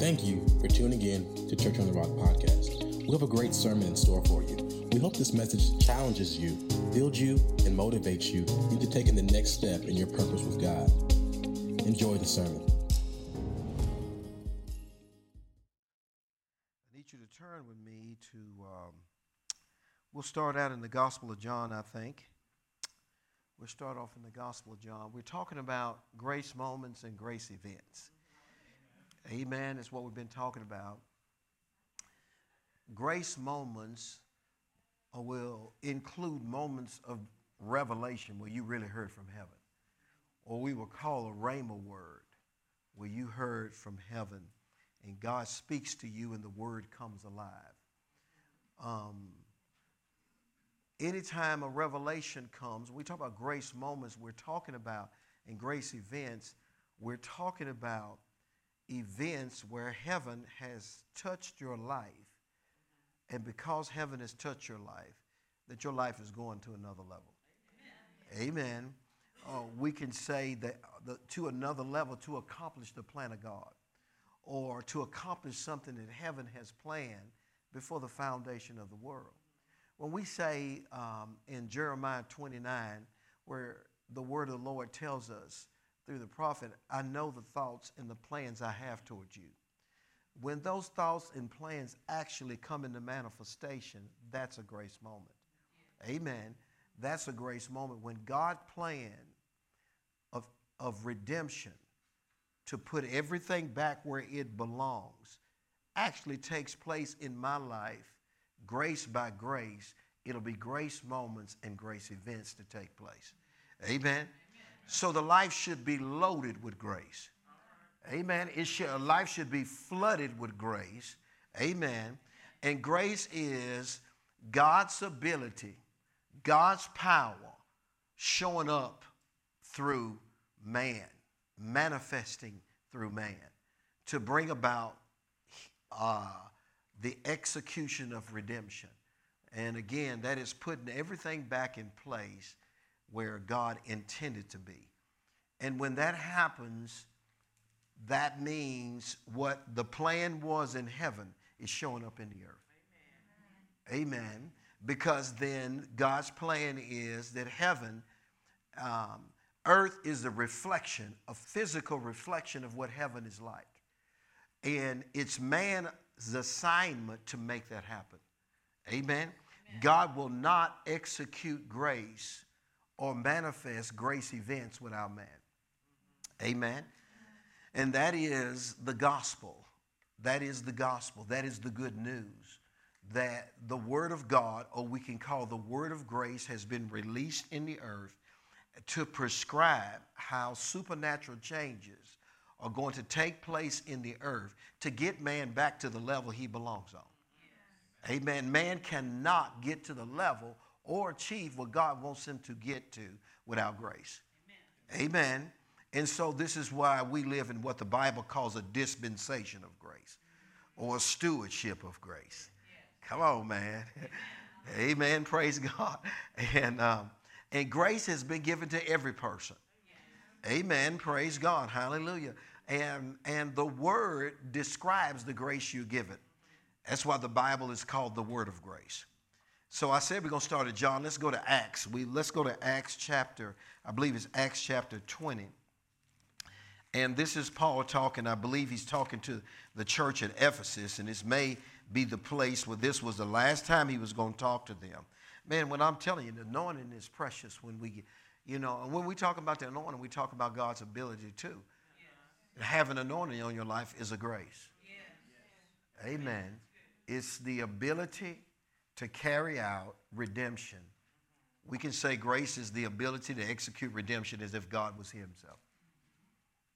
Thank you for tuning in to Church on the Rock podcast. We have a great sermon in store for you. We hope this message challenges you, builds you, and motivates you into taking the next step in your purpose with God. Enjoy the sermon. I need you to turn with me to, um, we'll start out in the Gospel of John, I think. We'll start off in the Gospel of John. We're talking about grace moments and grace events. Amen is what we've been talking about. Grace moments will include moments of revelation where you really heard from heaven, or we will call a rhema word where you heard from heaven and God speaks to you and the word comes alive. Um, anytime a revelation comes, we talk about grace moments, we're talking about, and grace events, we're talking about events where heaven has touched your life. And because heaven has touched your life, that your life is going to another level. Amen. Amen. Uh, we can say that the, to another level to accomplish the plan of God or to accomplish something that heaven has planned before the foundation of the world. When we say um, in Jeremiah 29, where the word of the Lord tells us through the prophet, I know the thoughts and the plans I have towards you. When those thoughts and plans actually come into manifestation, that's a grace moment. Amen. That's a grace moment when God's plan of, of redemption to put everything back where it belongs actually takes place in my life, grace by grace. It'll be grace moments and grace events to take place. Amen. So the life should be loaded with grace. Amen. It should, life should be flooded with grace. Amen. And grace is God's ability, God's power showing up through man, manifesting through man to bring about uh, the execution of redemption. And again, that is putting everything back in place where God intended to be. And when that happens, that means what the plan was in heaven is showing up in the earth. Amen. Amen. Because then God's plan is that heaven, um, earth is a reflection, a physical reflection of what heaven is like. And it's man's assignment to make that happen. Amen. Amen. God will not execute grace or manifest grace events without man. Amen. And that is the gospel. That is the gospel. That is the good news that the Word of God, or we can call the Word of grace, has been released in the earth to prescribe how supernatural changes are going to take place in the earth to get man back to the level he belongs on. Amen. Man cannot get to the level or achieve what God wants him to get to without grace. Amen. Amen. And so, this is why we live in what the Bible calls a dispensation of grace or a stewardship of grace. Come on, man. Amen. Praise God. And, um, and grace has been given to every person. Amen. Praise God. Hallelujah. And, and the word describes the grace you give it. That's why the Bible is called the word of grace. So I said we're going to start at John. Let's go to Acts. We, let's go to Acts chapter, I believe it's Acts chapter 20. And this is Paul talking. I believe he's talking to the church at Ephesus, and this may be the place where this was the last time he was going to talk to them. Man, when I'm telling you, the anointing is precious when we, you know, and when we talk about the anointing, we talk about God's ability too. Yes. Having anointing on your life is a grace. Yes. Amen. It's the ability to carry out redemption. We can say grace is the ability to execute redemption as if God was Himself.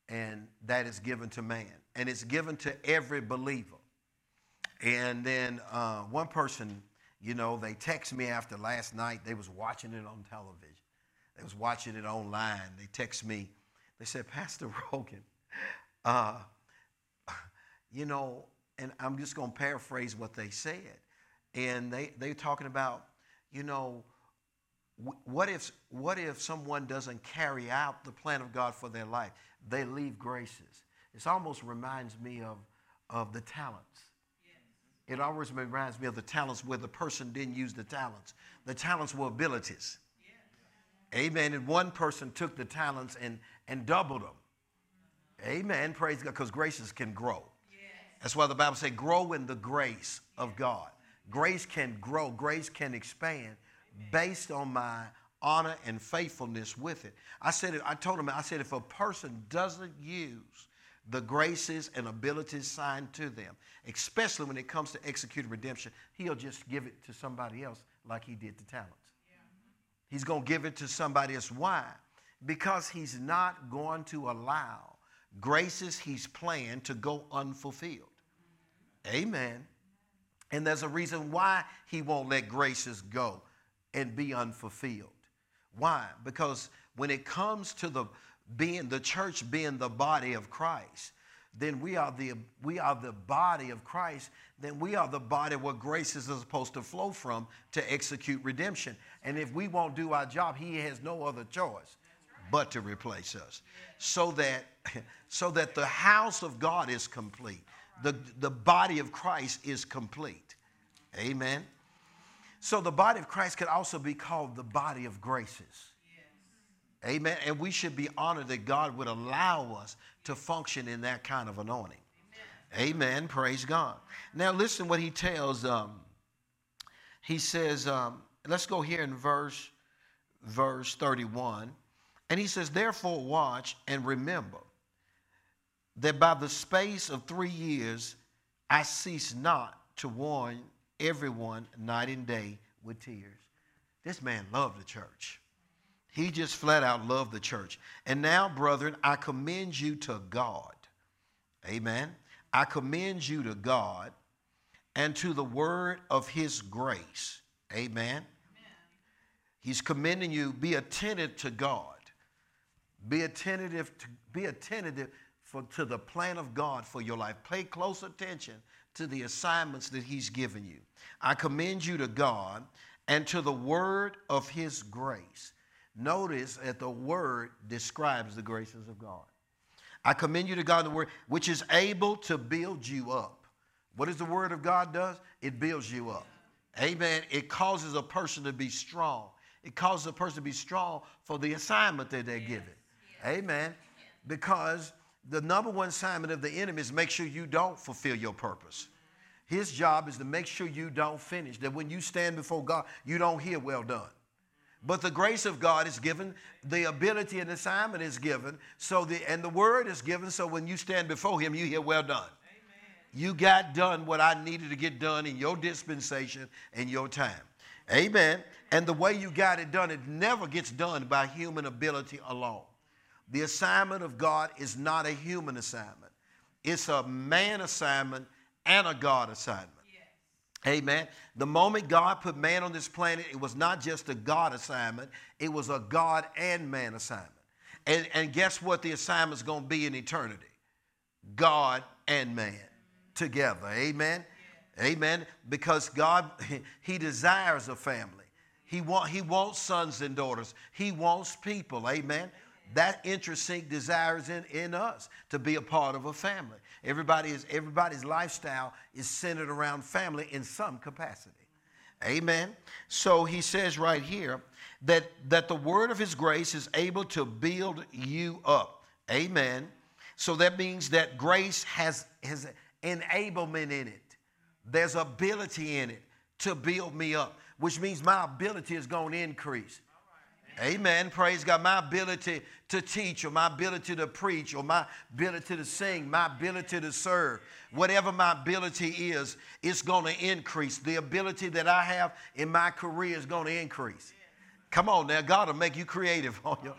And that is given to man. And it's given to every believer. And then uh, one person, you know, they text me after last night. They was watching it on television. They was watching it online. They text me. They said, Pastor Rogan, uh, you know, and I'm just going to paraphrase what they said and they they're talking about, you know, what if what if someone doesn't carry out the plan of God for their life? They leave graces. It almost reminds me of of the talents. It always reminds me of the talents where the person didn't use the talents. The talents were abilities. Amen. And one person took the talents and, and doubled them. Amen. Praise God. Because graces can grow. That's why the Bible says, grow in the grace of God. Grace can grow, grace can expand based on my honor and faithfulness with it. I said, I told him, I said, if a person doesn't use the graces and abilities signed to them, especially when it comes to executing redemption, he'll just give it to somebody else like he did the talents. He's going to give it to somebody else. Why? Because he's not going to allow graces he's planned to go unfulfilled. Amen. And there's a reason why he won't let graces go and be unfulfilled. Why? Because when it comes to the being the church being the body of Christ, then we are the we are the body of Christ, then we are the body where grace is supposed to flow from to execute redemption. And if we won't do our job, he has no other choice but to replace us. So that so that the house of God is complete. The, the body of Christ is complete. Amen. So the body of Christ could also be called the body of graces. Amen. And we should be honored that God would allow us to function in that kind of anointing. Amen. Amen. Praise God. Now listen what he tells. Um, he says, um, let's go here in verse verse 31. And he says, Therefore watch and remember that by the space of three years I cease not to warn everyone night and day with tears. This man loved the church. He just flat out loved the church. And now, brethren, I commend you to God. Amen. I commend you to God and to the word of his grace. Amen. Amen. He's commending you, be attentive to God. Be attentive to, be attentive for, to the plan of God for your life. Pay close attention to the assignments that He's given you. I commend you to God and to the word of His grace. Notice that the word describes the graces of God. I commend you to God, the word, which is able to build you up. What does the word of God does? It builds you up. Amen. It causes a person to be strong. It causes a person to be strong for the assignment that they're given. Amen. Because the number one assignment of the enemy is make sure you don't fulfill your purpose. His job is to make sure you don't finish, that when you stand before God, you don't hear well done. But the grace of God is given, the ability and assignment is given, so the and the word is given, so when you stand before him, you hear well done. Amen. You got done what I needed to get done in your dispensation and your time. Amen. And the way you got it done, it never gets done by human ability alone. The assignment of God is not a human assignment, it's a man assignment and a God assignment. Yes. Amen. The moment God put man on this planet, it was not just a God assignment, it was a God and man assignment. And, and guess what the assignment's going to be in eternity? God and man together. Amen. Amen. Because God, He desires a family. He, want, he wants sons and daughters. He wants people. Amen that interesting desires in, in us to be a part of a family. Everybody is, everybody's lifestyle is centered around family in some capacity. Amen. So he says right here that, that the word of his grace is able to build you up. Amen. So that means that grace has, has enablement in it. There's ability in it to build me up, which means my ability is going to increase. Amen. Praise God. My ability to teach, or my ability to preach, or my ability to sing, my ability to serve, whatever my ability is, it's going to increase. The ability that I have in my career is going to increase. Come on now. God will make you creative on your.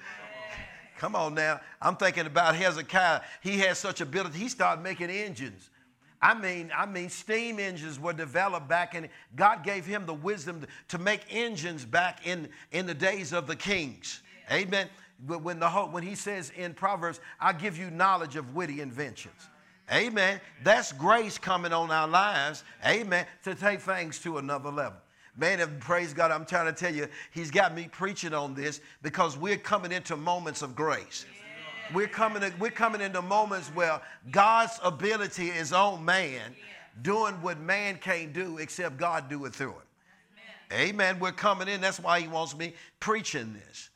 Come on now. I'm thinking about Hezekiah. He has such ability. He started making engines. I mean, I mean, steam engines were developed back in, God gave him the wisdom to make engines back in, in the days of the kings. Yeah. Amen. But when, the whole, when he says in Proverbs, I give you knowledge of witty inventions. Amen. That's grace coming on our lives. Amen. To take things to another level. Man, praise God, I'm trying to tell you, He's got me preaching on this because we're coming into moments of grace. We're coming, to, we're coming into moments where God's ability is on man, doing what man can't do except God do it through him. Amen. Amen. We're coming in. That's why he wants me preaching this.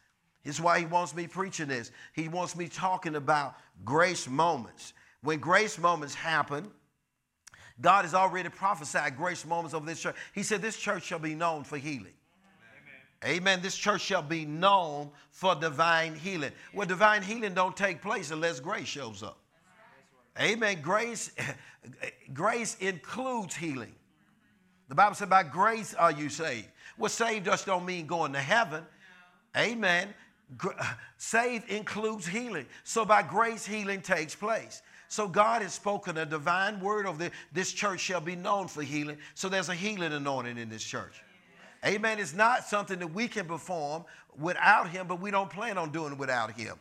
It's why he wants me preaching this. He wants me talking about grace moments. When grace moments happen, God has already prophesied grace moments over this church. He said, This church shall be known for healing. Amen. This church shall be known for divine healing. Well, divine healing don't take place unless grace shows up. Amen. Grace, grace includes healing. The Bible said, by grace are you saved. Well, saved just don't mean going to heaven. Amen. Saved includes healing. So by grace, healing takes place. So God has spoken a divine word of the, this church shall be known for healing. So there's a healing anointing in this church. Amen. It's not something that we can perform without him, but we don't plan on doing it without him.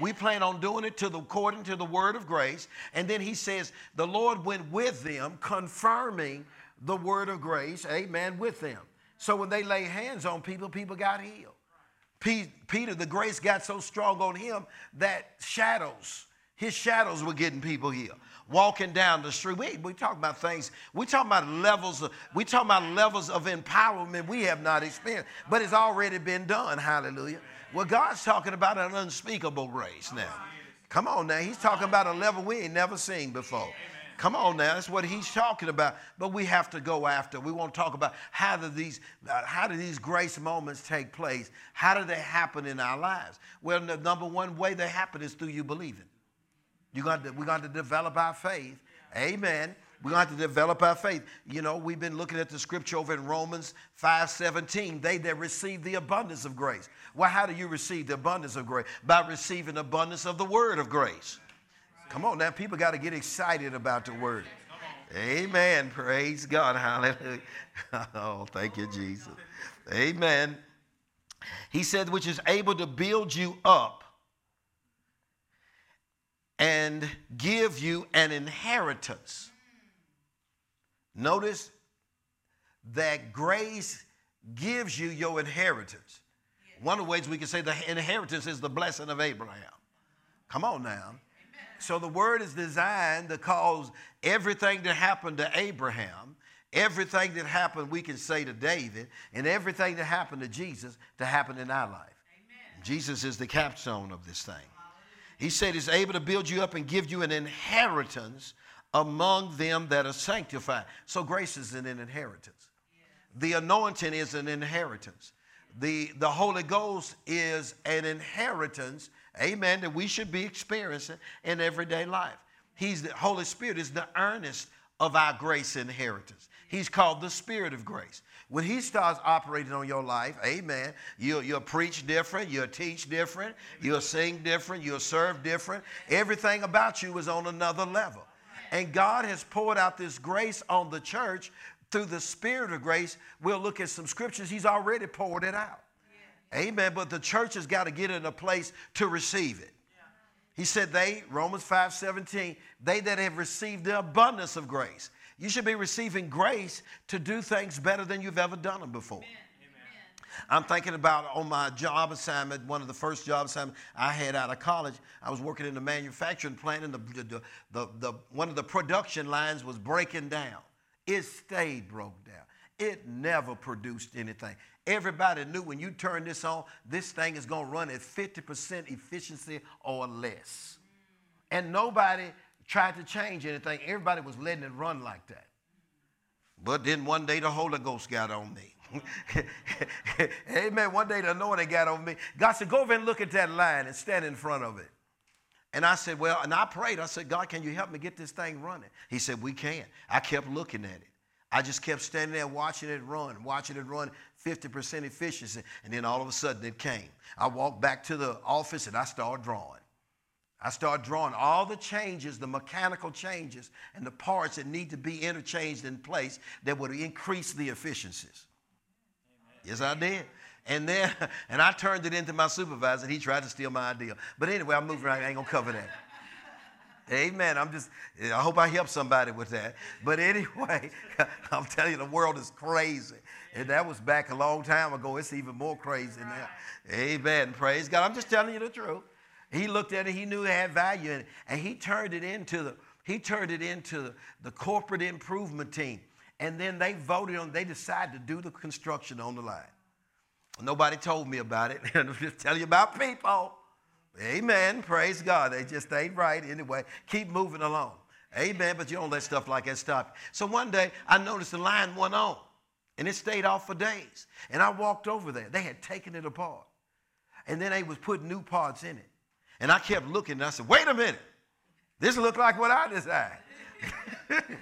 We plan on doing it to the, according to the word of grace. And then he says, the Lord went with them, confirming the word of grace, amen, with them. So when they lay hands on people, people got healed. Peter, the grace got so strong on him that shadows, his shadows were getting people healed. Walking down the street, we, we talk about things, we talk about levels of, we talk about levels of empowerment we have not experienced, but it's already been done, hallelujah. Well, God's talking about an unspeakable grace now. Come on now, he's talking about a level we ain't never seen before. Come on now, that's what he's talking about. But we have to go after. We want to talk about how do these uh, how do these grace moments take place? How do they happen in our lives? Well, the number one way they happen is through you believing. You got to, we got to develop our faith. Amen. We're got to develop our faith. You know, we've been looking at the scripture over in Romans 5 17. They that receive the abundance of grace. Well, how do you receive the abundance of grace? By receiving abundance of the word of grace. Come on now, people got to get excited about the word. Amen. Praise God. Hallelujah. Oh, thank you, Jesus. Amen. He said, which is able to build you up and give you an inheritance. Notice that grace gives you your inheritance. One of the ways we can say the inheritance is the blessing of Abraham. Come on now. So the word is designed to cause everything that happened to Abraham, everything that happened, we can say to David, and everything that happened to Jesus to happen in our life. Amen. Jesus is the capstone of this thing. He said he's able to build you up and give you an inheritance among them that are sanctified. So grace is an inheritance. The anointing is an inheritance. The, the Holy Ghost is an inheritance amen, that we should be experiencing in everyday life. He's the Holy Spirit is the earnest of our grace inheritance. He's called the Spirit of grace. When He starts operating on your life, amen, you'll, you'll preach different, you'll teach different, you'll sing different, you'll serve different. Everything about you is on another level. And God has poured out this grace on the church through the Spirit of grace. We'll look at some scriptures, He's already poured it out. Amen. But the church has got to get in a place to receive it. He said, They, Romans 5 17, they that have received the abundance of grace. You should be receiving grace to do things better than you've ever done them before. Amen. I'm thinking about on my job assignment, one of the first job assignments I had out of college. I was working in the manufacturing plant, and the, the, the, the, one of the production lines was breaking down. It stayed broke down. It never produced anything. Everybody knew when you turn this on, this thing is going to run at 50% efficiency or less. And nobody tried to change anything. Everybody was letting it run like that. But then one day the Holy Ghost got on me. Amen. One day the anointing got on me. God said, Go over and look at that line and stand in front of it. And I said, Well, and I prayed. I said, God, can you help me get this thing running? He said, We can. I kept looking at it. I just kept standing there watching it run, watching it run 50% efficiency. And then all of a sudden it came. I walked back to the office and I started drawing. I start drawing all the changes, the mechanical changes, and the parts that need to be interchanged in place that would increase the efficiencies. Amen. Yes, I did. And then, and I turned it into my supervisor, and he tried to steal my idea. But anyway, I'm moving around. I ain't gonna cover that. Amen. I'm just, I hope I help somebody with that. But anyway, I'm telling you, the world is crazy. And that was back a long time ago. It's even more crazy now. Amen. Praise God. I'm just telling you the truth. He looked at it, he knew it had value in it, and he turned it into the he turned it into the, the corporate improvement team. And then they voted on, they decided to do the construction on the line. Nobody told me about it. I'm just tell you about people. Amen. Praise God. They just ain't right anyway. Keep moving along. Amen. But you don't let stuff like that stop. you. So one day I noticed the line went on and it stayed off for days. And I walked over there. They had taken it apart. And then they was putting new parts in it. And I kept looking and I said, wait a minute. This looked like what I designed.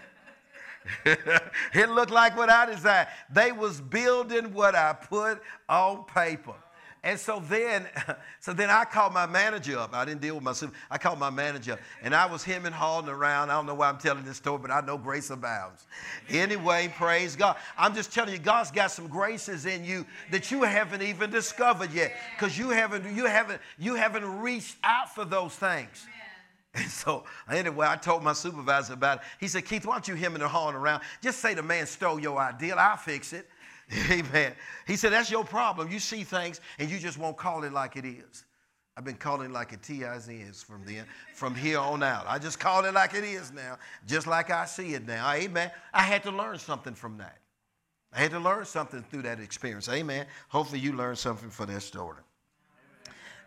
it looked like what I designed. They was building what I put on paper. And so then, so then I called my manager up. I didn't deal with my super. I called my manager up, and I was him and hauling around. I don't know why I'm telling this story, but I know grace abounds. Anyway, praise God. I'm just telling you, God's got some graces in you that you haven't even discovered yet, because you haven't, you haven't, you haven't reached out for those things. And so, anyway, I told my supervisor about it. He said, Keith, why don't you him and hauling around? Just say the man stole your ideal. I'll fix it. Amen. He said, That's your problem. You see things and you just won't call it like it is. I've been calling it like it is from then, from here on out. I just call it like it is now, just like I see it now. Amen. I had to learn something from that. I had to learn something through that experience. Amen. Hopefully you learned something for this story.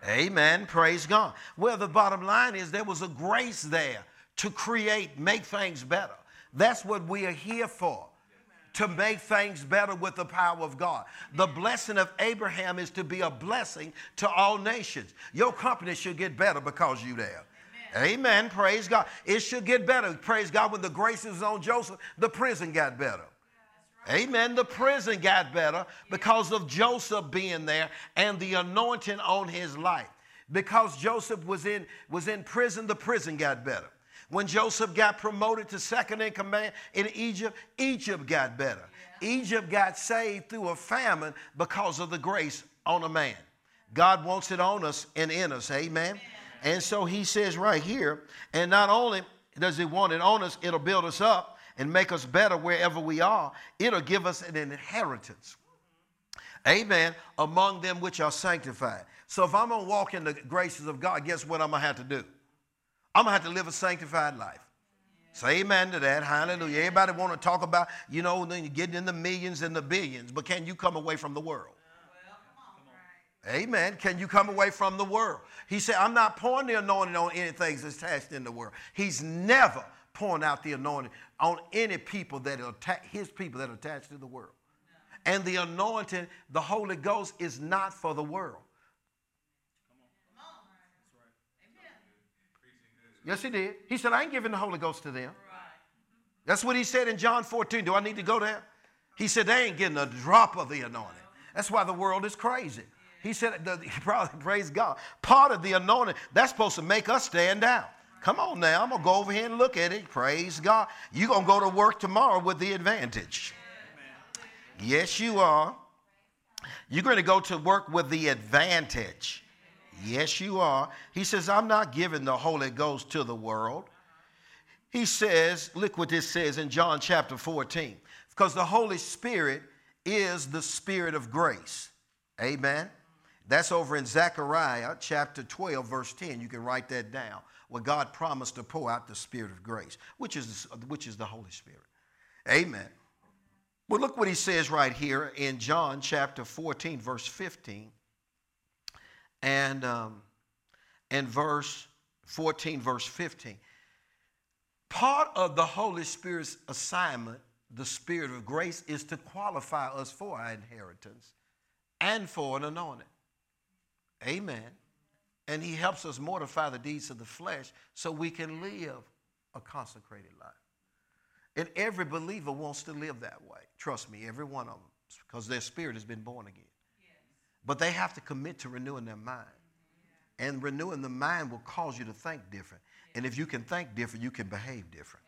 Amen. Praise God. Well, the bottom line is there was a grace there to create, make things better. That's what we are here for to make things better with the power of God. The blessing of Abraham is to be a blessing to all nations. Your company should get better because you there. Amen. Amen. Praise God. It should get better. Praise God. When the grace was on Joseph, the prison got better. Amen. The prison got better because of Joseph being there and the anointing on his life. Because Joseph was in, was in prison, the prison got better. When Joseph got promoted to second in command in Egypt, Egypt got better. Yeah. Egypt got saved through a famine because of the grace on a man. God wants it on us and in us. Amen. And so he says right here, and not only does he want it on us, it'll build us up and make us better wherever we are. It'll give us an inheritance. Amen. Among them which are sanctified. So if I'm going to walk in the graces of God, guess what I'm going to have to do? I'm going to have to live a sanctified life. Say amen to that. Hallelujah. Everybody want to talk about, you know, then you're getting in the millions and the billions, but can you come away from the world? Amen. Can you come away from the world? He said, I'm not pouring the anointing on anything that's attached in the world. He's never pouring out the anointing on any people that are his people that are attached to the world. And the anointing, the Holy Ghost, is not for the world. Yes, he did. He said, I ain't giving the Holy Ghost to them. That's what he said in John 14. Do I need to go there? He said, they ain't getting a drop of the anointing. That's why the world is crazy. He said, the, probably, praise God. Part of the anointing, that's supposed to make us stand out. Come on now, I'm going to go over here and look at it. Praise God. You're going to go to work tomorrow with the advantage. Yes, you are. You're going to go to work with the advantage. Yes, you are. He says, I'm not giving the Holy Ghost to the world. He says, look what this says in John chapter 14. Because the Holy Spirit is the Spirit of grace. Amen. That's over in Zechariah chapter 12, verse 10. You can write that down. Where God promised to pour out the Spirit of grace, which is, which is the Holy Spirit. Amen. Well, look what he says right here in John chapter 14, verse 15 and, um, and verse 14, verse 15. Part of the Holy Spirit's assignment, the Spirit of grace, is to qualify us for our inheritance and for an anointing. Amen. And He helps us mortify the deeds of the flesh so we can live a consecrated life. And every believer wants to live that way. Trust me, every one of them, because their spirit has been born again. But they have to commit to renewing their mind. And renewing the mind will cause you to think different. And if you can think different, you can behave different.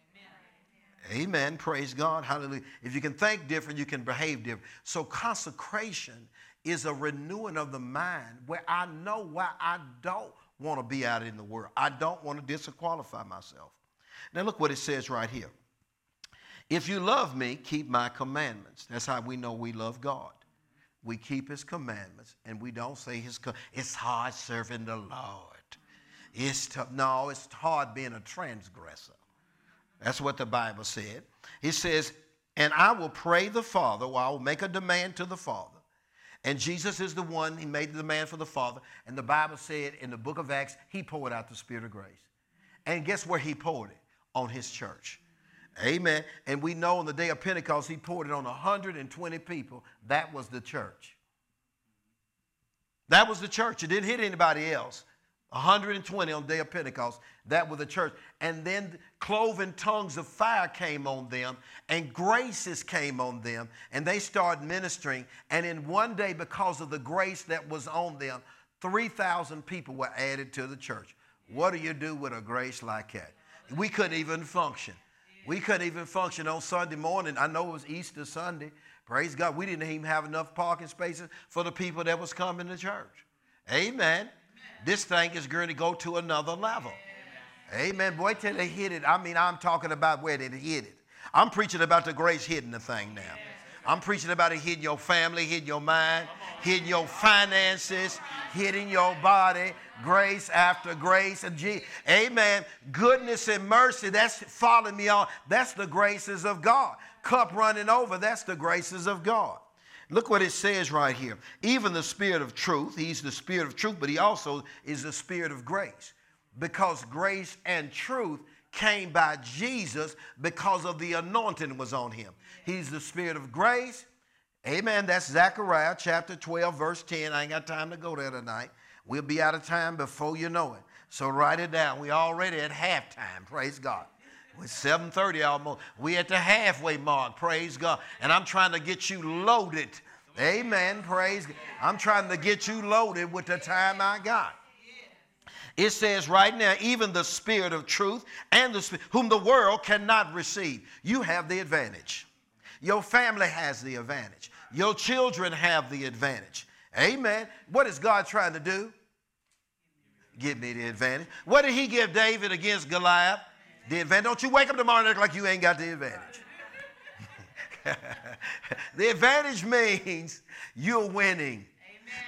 Amen. Amen. Praise God. Hallelujah. If you can think different, you can behave different. So consecration is a renewing of the mind where I know why I don't want to be out in the world. I don't want to disqualify myself. Now look what it says right here. If you love me, keep my commandments. That's how we know we love God we keep his commandments and we don't say his it's hard serving the lord It's tough. No, it's hard being a transgressor. That's what the Bible said. He says, and I will pray the Father, or I will make a demand to the Father. And Jesus is the one, he made the demand for the Father. And the Bible said in the book of Acts, he poured out the Spirit of grace. And guess where he poured it? On his church. Amen. And we know on the day of Pentecost, he poured it on 120 people. That was the church. That was the church. It didn't hit anybody else. 120 on the day of Pentecost. That was the church. And then cloven tongues of fire came on them, and graces came on them, and they started ministering. And in one day, because of the grace that was on them, 3,000 people were added to the church. What do you do with a grace like that? We couldn't even function. We couldn't even function on Sunday morning. I know it was Easter Sunday. Praise God. We didn't even have enough parking spaces for the people that was coming to church. Amen. This thing is going to go to another level. Amen. Boy, till they hit it. I mean, I'm talking about where they hit it. I'm preaching about the grace hitting the thing now. I'm preaching about it hitting your family, hitting your mind, hitting your finances, hitting your body, grace after grace. And Amen. Goodness and mercy, that's following me on. That's the graces of God. Cup running over, that's the graces of God. Look what it says right here. Even the Spirit of truth, He's the Spirit of truth, but He also is the Spirit of grace. Because grace and truth came by Jesus because of the anointing was on Him. He's the Spirit of grace. Amen. That's Zechariah chapter 12, verse 10. I ain't got time to go there tonight. We'll be out of time before you know it. So write it down. We already at halftime. Praise God. It's 7:30 almost. We at the halfway mark. Praise God. And I'm trying to get you loaded. Amen. Praise God. I'm trying to get you loaded with the time I got. It says right now, even the spirit of truth and the spirit, whom the world cannot receive. You have the advantage. Your family has the advantage. Your children have the advantage. Amen. What is God trying to do? Give me the advantage. What did he give David against Goliath? The advantage. Don't you wake up tomorrow and act like you ain't got the advantage. the advantage means you're winning.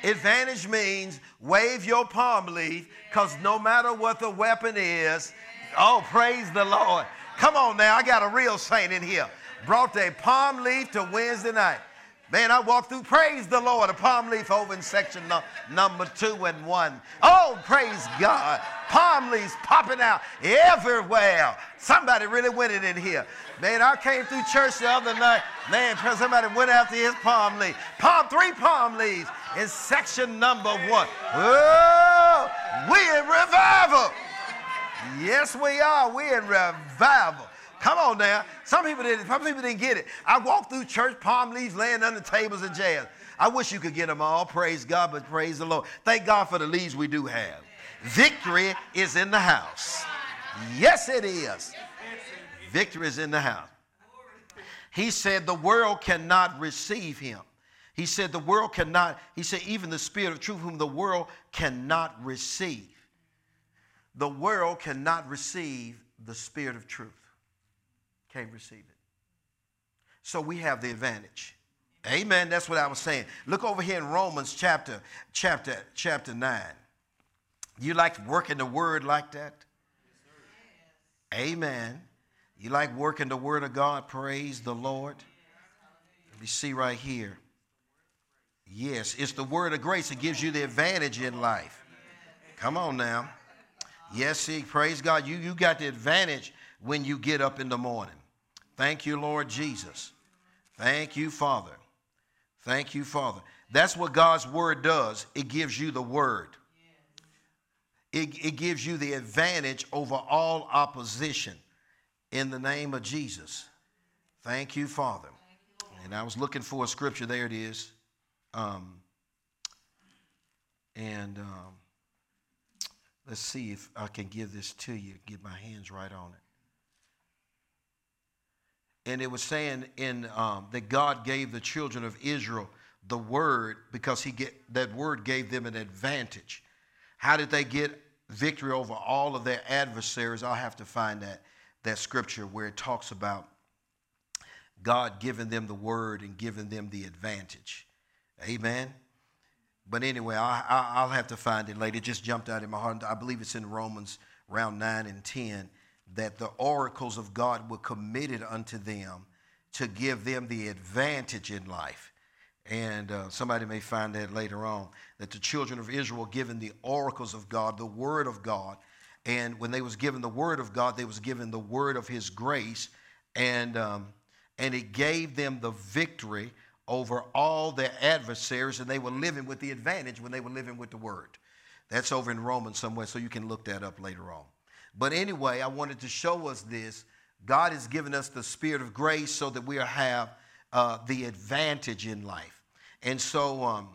Advantage means wave your palm leaf because no matter what the weapon is, oh, praise the Lord. Come on now, I got a real saint in here. Brought a palm leaf to Wednesday night. Man, I walked through, praise the Lord, a palm leaf over in section no, number two and one. Oh, praise God. Palm leaves popping out everywhere. Somebody really went it in here. Man, I came through church the other night. Man, somebody went after his palm leaf. Palm, three palm leaves in section number one. Oh, we in revival. Yes, we are. We in revival. Come on now. Some people didn't, some people didn't get it. I walked through church, palm leaves laying under tables and chairs. I wish you could get them all. Praise God, but praise the Lord. Thank God for the leaves we do have. Victory is in the house. Yes, it is. Victory is in the house. He said the world cannot receive him. He said the world cannot, he said, even the spirit of truth, whom the world cannot receive. The world cannot receive the spirit of truth can't receive it. So we have the advantage. Amen. That's what I was saying. Look over here in Romans chapter chapter chapter 9. You like working the word like that? Amen. You like working the word of God? Praise the Lord. Let me see right here. Yes, it's the word of grace that gives you the advantage in life. Come on now. Yes, see, praise God. You, you got the advantage when you get up in the morning. Thank you, Lord Jesus. Thank you, Father. Thank you, Father. That's what God's word does. It gives you the word. It, it gives you the advantage over all opposition in the name of Jesus. Thank you, Father. And I was looking for a scripture. There it is. Um, and um, let's see if I can give this to you, get my hands right on it and it was saying in um, that God gave the children of Israel the word because he get that word gave them an advantage. How did they get victory over all of their adversaries? I'll have to find that that scripture where it talks about God giving them the word and giving them the advantage. Amen. But anyway, I, will have to find it later. It just jumped out in my heart. I believe it's in Romans around 9 and 10 that the oracles of God were committed unto them to give them the advantage in life. And uh, somebody may find that later on that the children of Israel given the oracles of God, the word of God. And when they was given the word of God, they was given the word of his grace. And, um, and it gave them the victory over all their adversaries. And they were living with the advantage when they were living with the word. That's over in Romans somewhere, so you can look that up later on. But anyway, I wanted to show us this. God has given us the spirit of grace so that we have uh, the advantage in life. And so um,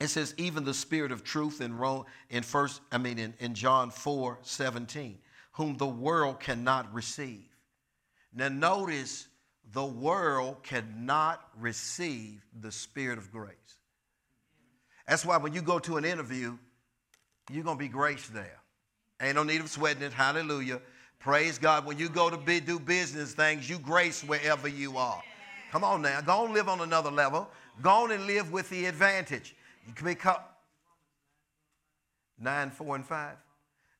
it says, even the spirit of truth in Rome, in first, I mean in, in John 4, 17, whom the world cannot receive. Now notice the world cannot receive the spirit of grace. That's why when you go to an interview, you're going to be graced there. Ain't no need of sweating it. Hallelujah. Praise God. When you go to be, do business things, you grace wherever you are. Come on now. Go and live on another level. Go on and live with the advantage. You can become 9, 4, and 5.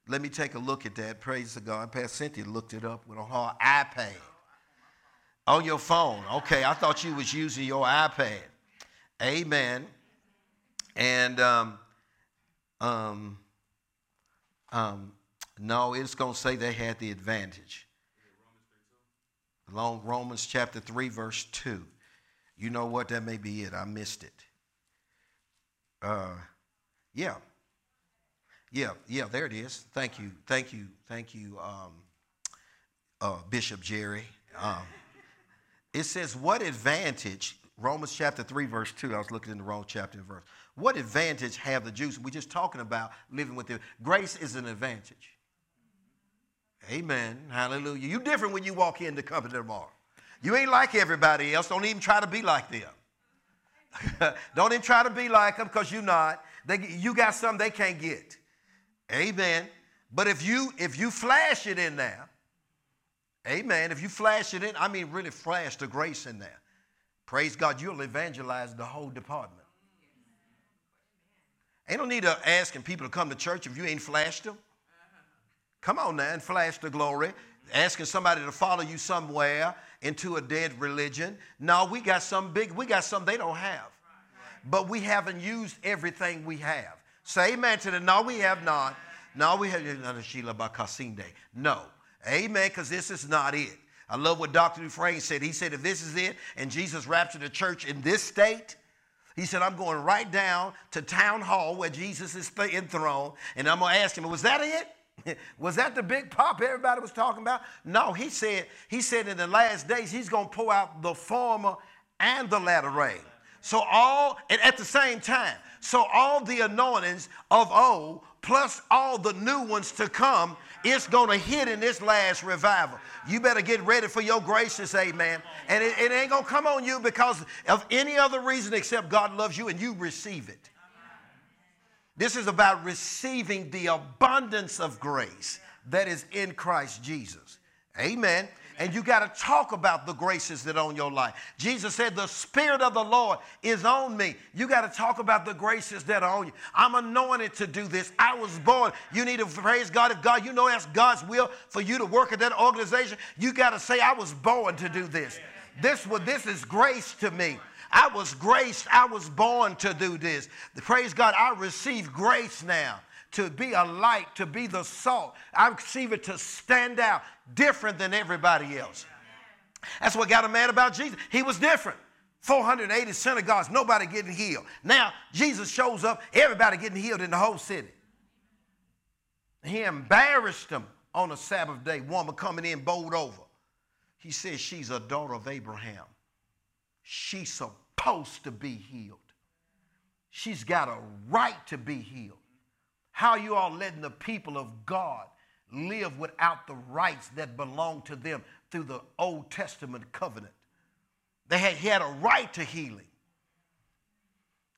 Let me take a look at that. Praise the God. Pastor Cynthia looked it up with her iPad. On your phone. Okay, I thought you was using your iPad. Amen. And um, um, um, no, it's going to say they had the advantage. Long Romans chapter 3, verse 2. You know what? That may be it. I missed it. Uh, yeah. Yeah, yeah, there it is. Thank you, thank you, thank you, um, uh, Bishop Jerry. Um, it says, What advantage, Romans chapter 3, verse 2, I was looking in the wrong chapter and verse. What advantage have the Jews? We're just talking about living with them. Grace is an advantage. Amen. Hallelujah. You different when you walk into company tomorrow. You ain't like everybody else. Don't even try to be like them. Don't even try to be like them because you're not. They, you got something they can't get. Amen. But if you if you flash it in there, amen. If you flash it in, I mean really flash the grace in there. Praise God, you'll evangelize the whole department. Ain't no need of asking people to come to church if you ain't flashed them. Come on now and flash the glory. Asking somebody to follow you somewhere into a dead religion. No, we got some big, we got some they don't have. But we haven't used everything we have. Say amen to the no, we have not. No, we have not. No. Amen, because this is not it. I love what Dr. Dufresne said. He said, if this is it and Jesus raptured the church in this state, he said, I'm going right down to town hall where Jesus is enthroned, and I'm going to ask him, was that it? was that the big pop everybody was talking about? No, he said, he said in the last days he's going to pour out the former and the latter rain. So all, and at the same time, so all the anointings of old plus all the new ones to come it's going to hit in this last revival. You better get ready for your gracious amen. And it, it ain't going to come on you because of any other reason except God loves you and you receive it. This is about receiving the abundance of grace that is in Christ Jesus. Amen and you got to talk about the graces that are on your life. Jesus said, The Spirit of the Lord is on me. You got to talk about the graces that are on you. I'm anointed to do this. I was born. You need to praise God. If God, you know that's God's will for you to work at that organization, you got to say, I was born to do this. This, this is grace to me. I was graced. I was born to do this. Praise God, I receive grace now to be a light, to be the salt. I receive it to stand out different than everybody else. That's what got him mad about Jesus. He was different. 480 synagogues, nobody getting healed. Now, Jesus shows up, everybody getting healed in the whole city. He embarrassed them on a Sabbath day, woman coming in bowled over. He says she's a daughter of Abraham. She's supposed to be healed. She's got a right to be healed. How you all letting the people of God live without the rights that belong to them through the Old Testament covenant? They had, he had a right to healing.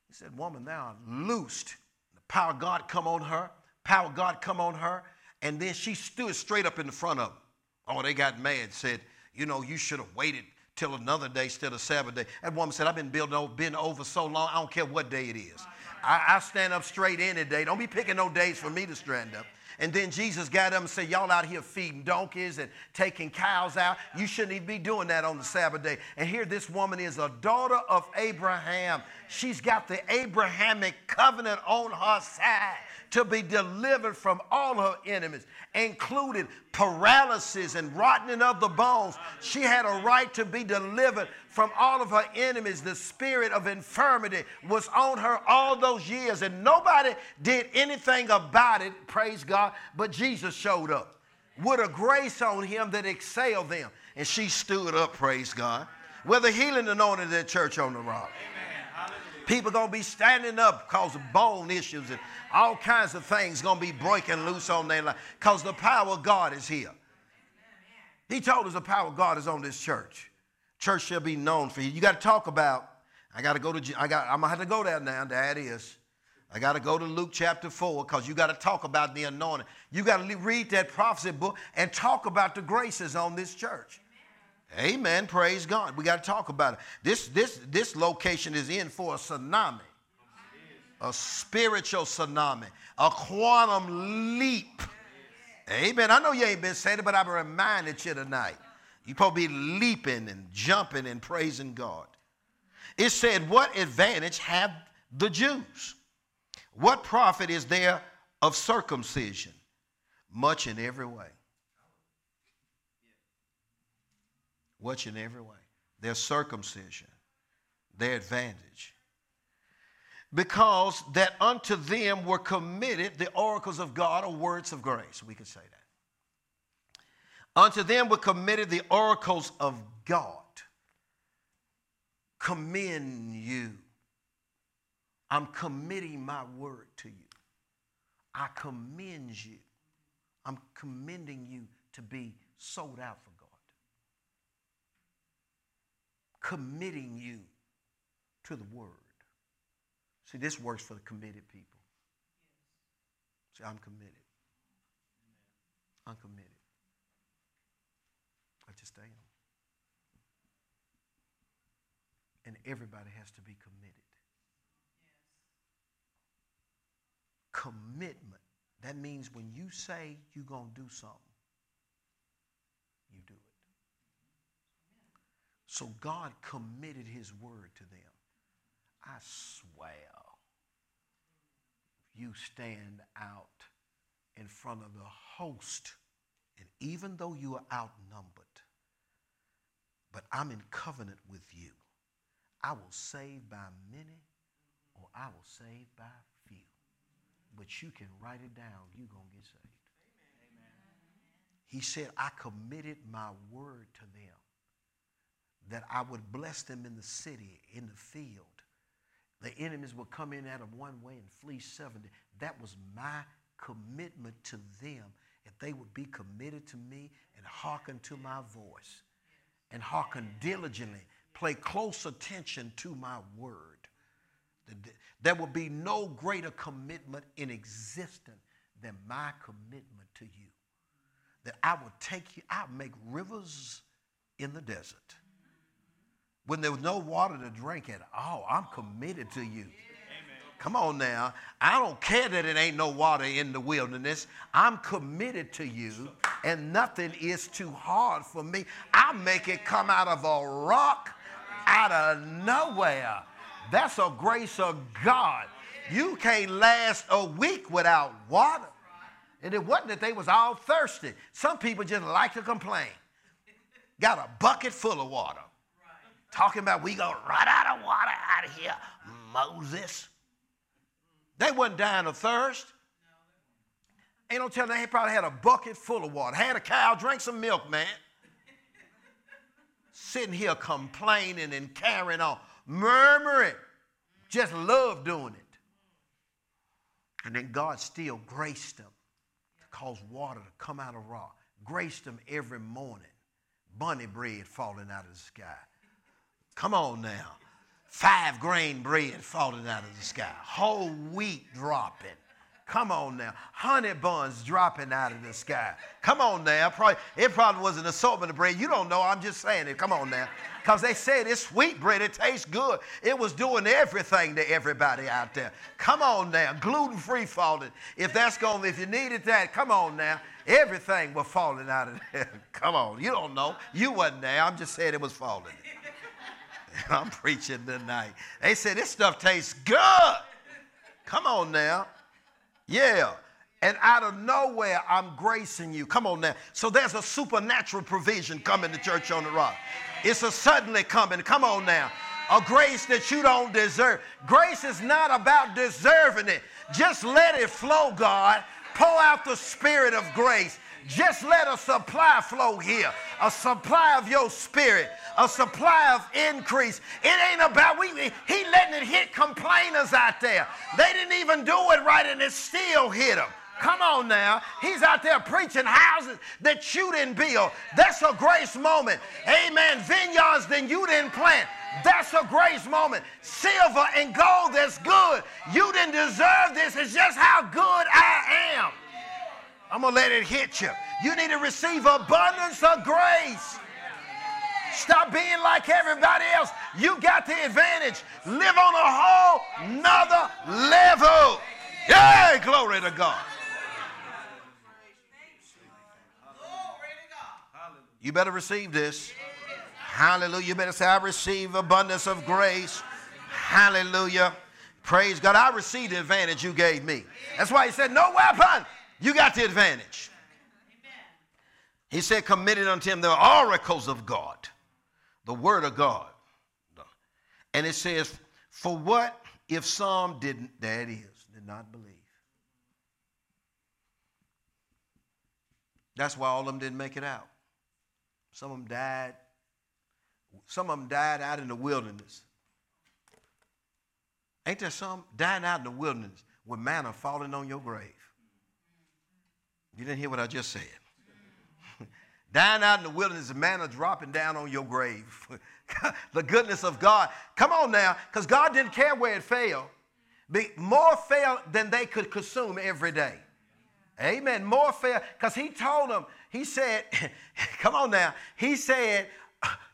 He said, Woman, thou loosed. The power of God come on her, power of God come on her, and then she stood straight up in front of them. Oh, they got mad, said, You know, you should have waited till another day instead of Sabbath day. That woman said, I've been building been over so long, I don't care what day it is. I, I stand up straight any day. Don't be picking no days for me to stand up. And then Jesus got up and said, Y'all out here feeding donkeys and taking cows out. You shouldn't even be doing that on the Sabbath day. And here, this woman is a daughter of Abraham. She's got the Abrahamic covenant on her side to be delivered from all her enemies, including paralysis and rotting of the bones. She had a right to be delivered from all of her enemies. The spirit of infirmity was on her all those years, and nobody did anything about it, praise God, but Jesus showed up with a grace on him that excelled them. And she stood up, praise God. With a healing anointing that church on the rock. People gonna be standing up because of bone issues and all kinds of things going to be breaking loose on their life because the power of God is here. He told us the power of God is on this church. Church shall be known for you. You got to talk about. I got to go to. I got. I'm gonna have to go there now. That is. I got to go to Luke chapter 4 because you got to talk about the anointing. You got to read that prophecy book and talk about the graces on this church. Amen. Praise God. We got to talk about it. This, this, this location is in for a tsunami a spiritual tsunami, a quantum leap. Amen. I know you ain't been saying it, but I've reminded you tonight. You probably be leaping and jumping and praising God. It said, What advantage have the Jews? What profit is there of circumcision? Much in every way. Much in every way. Their circumcision, their advantage because that unto them were committed the oracles of God or words of grace. We could say that. Unto them were committed the oracles of God. Commend you. I'm committing my word to you. I commend you. I'm commending you to be sold out for God. Committing you to the word. See, this works for the committed people. See, I'm committed. I'm committed. I just am. And everybody has to be committed. Commitment. That means when you say you're going to do something, you do it. So God committed his word to them. I swear, you stand out in front of the host, and even though you are outnumbered, but I'm in covenant with you, I will save by many or I will save by few. But you can write it down, you're going to get saved. Amen. He said, I committed my word to them that I would bless them in the city, in the field, the enemies would come in at them one way and flee 70. That was my commitment to them. If they would be committed to me and hearken to my voice and hearken diligently, pay close attention to my word, there would be no greater commitment in existence than my commitment to you. That I would take you, I would make rivers in the desert when there was no water to drink at all. I'm committed to you. Come on now. I don't care that it ain't no water in the wilderness. I'm committed to you, and nothing is too hard for me. I make it come out of a rock, out of nowhere. That's a grace of God. You can't last a week without water. And it wasn't that they was all thirsty. Some people just like to complain. Got a bucket full of water talking about we gonna run out of water out of here, Moses. They wasn't dying of thirst. Ain't no telling they probably had a bucket full of water. Had a cow, drank some milk, man. Sitting here complaining and carrying on, murmuring. Just love doing it. And then God still graced them to cause water to come out of rock. Graced them every morning. Bunny bread falling out of the sky. Come on now. Five grain bread falling out of the sky, whole wheat dropping. Come on now. Honey buns dropping out of the sky. Come on now. Probably, it probably was an assortment of bread. You don't know. I'm just saying it. Come on now. Because they said it's sweet bread. It tastes good. It was doing everything to everybody out there. Come on now. Gluten free falling. If that's going, if you needed that, come on now. Everything was falling out of there. come on. You don't know. You wasn't there. I'm just saying it was falling. I'm preaching tonight. They said this stuff tastes good. Come on now. Yeah. And out of nowhere, I'm gracing you. Come on now. So there's a supernatural provision coming to Church on the Rock. It's a suddenly coming. Come on now. A grace that you don't deserve. Grace is not about deserving it. Just let it flow, God. Pour out the spirit of grace. Just let a supply flow here, a supply of your spirit, a supply of increase. It ain't about we. He letting it hit complainers out there. They didn't even do it right, and it still hit them. Come on now. He's out there preaching houses that you didn't build. That's a grace moment. Amen. Vineyards that you didn't plant. That's a grace moment. Silver and gold that's good. You didn't deserve this. It's just how good I am. I'm going to let it hit you. You need to receive abundance of grace. Stop being like everybody else. You got the advantage. Live on a whole nother level. Yeah, glory to God. You better receive this. Hallelujah. You better say, I receive abundance of grace. Hallelujah. Praise God. I received the advantage you gave me. That's why he said, No weapon you got the advantage. He said, committed unto him the oracles of God, the word of God. And it says, for what if some didn't, that is, did not believe? That's why all of them didn't make it out. Some of them died. Some of them died out in the wilderness. Ain't there some dying out in the wilderness with manna falling on your grave? You didn't hear what I just said. Dying out in the wilderness, the manna dropping down on your grave. the goodness of God. Come on now, because God didn't care where it fell. Be, More fell than they could consume every day. Amen. More fell, because he told them, he said, come on now, he said,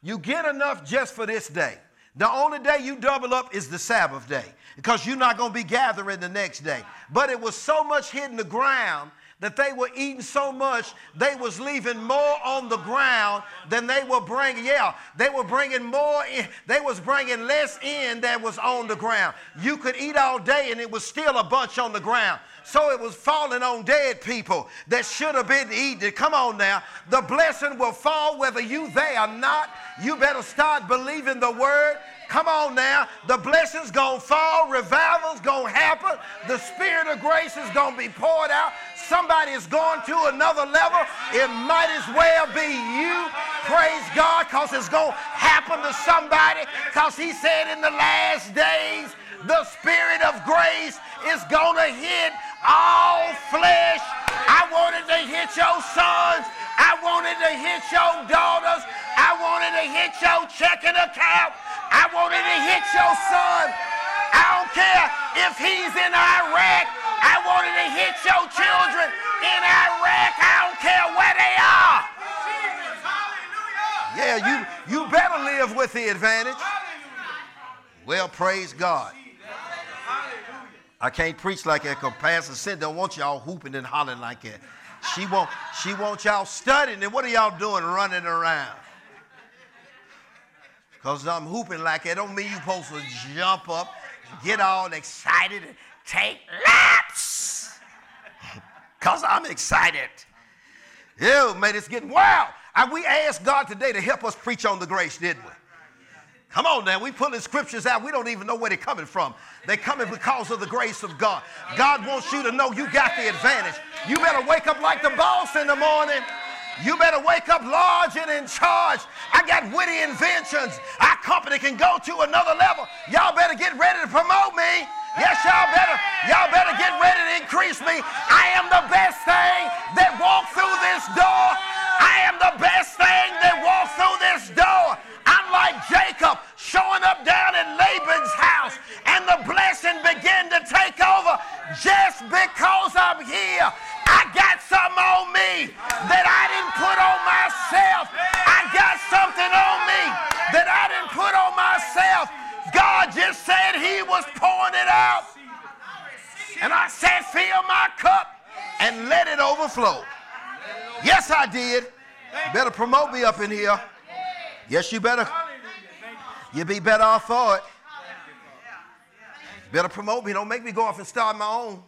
you get enough just for this day. The only day you double up is the Sabbath day because you're not going to be gathering the next day. But it was so much hidden the ground that they were eating so much they was leaving more on the ground than they were bringing yeah they were bringing more in, they was bringing less in than was on the ground you could eat all day and it was still a bunch on the ground so it was falling on dead people that should have been eaten come on now the blessing will fall whether you there or not you better start believing the word Come on now. The blessings to fall. Revival's to happen. The spirit of grace is to be poured out. Somebody is going to another level. It might as well be you. Praise God because it's going to happen to somebody because he said in the last days, the spirit of grace is going to hit all flesh. I wanted to hit your sons. I wanted to hit your daughters. I wanted to hit your checking account. I wanted to hit your son. I don't care if he's in Iraq. I wanted to hit your children in Iraq. I don't care where they are. Yeah, you, you better live with the advantage. Well, praise God. I can't preach like that because Pastor said don't want y'all whooping and hollering like that. She want, she wants y'all studying, and what are y'all doing running around? Because I'm hooping like that don't mean you're supposed to jump up get all excited take laps. Because I'm excited. Ew, man, it's getting wild. And we asked God today to help us preach on the grace, didn't we? Come on now, we pulling scriptures out. We don't even know where they're coming from. They're coming because of the grace of God. God wants you to know you got the advantage. You better wake up like the boss in the morning. You better wake up large and in charge. I got witty inventions. Our company can go to another level. Y'all better get ready to promote me. Yes, y'all better, y'all better get ready to increase me. I am the best thing that walked through this door. I am the best thing that walked through this door. I'm like Jacob showing up down in Laban's house, and the blessing began to take over just because I'm here. I got something on me that I didn't put on myself. I got something on me that I didn't put on myself just said he was pouring it out. And I said, fill my cup and let it overflow. Yes, I did. Better promote me up in here. Yes, you better. You be better off for it. Better promote me. Don't make me go off and start my own.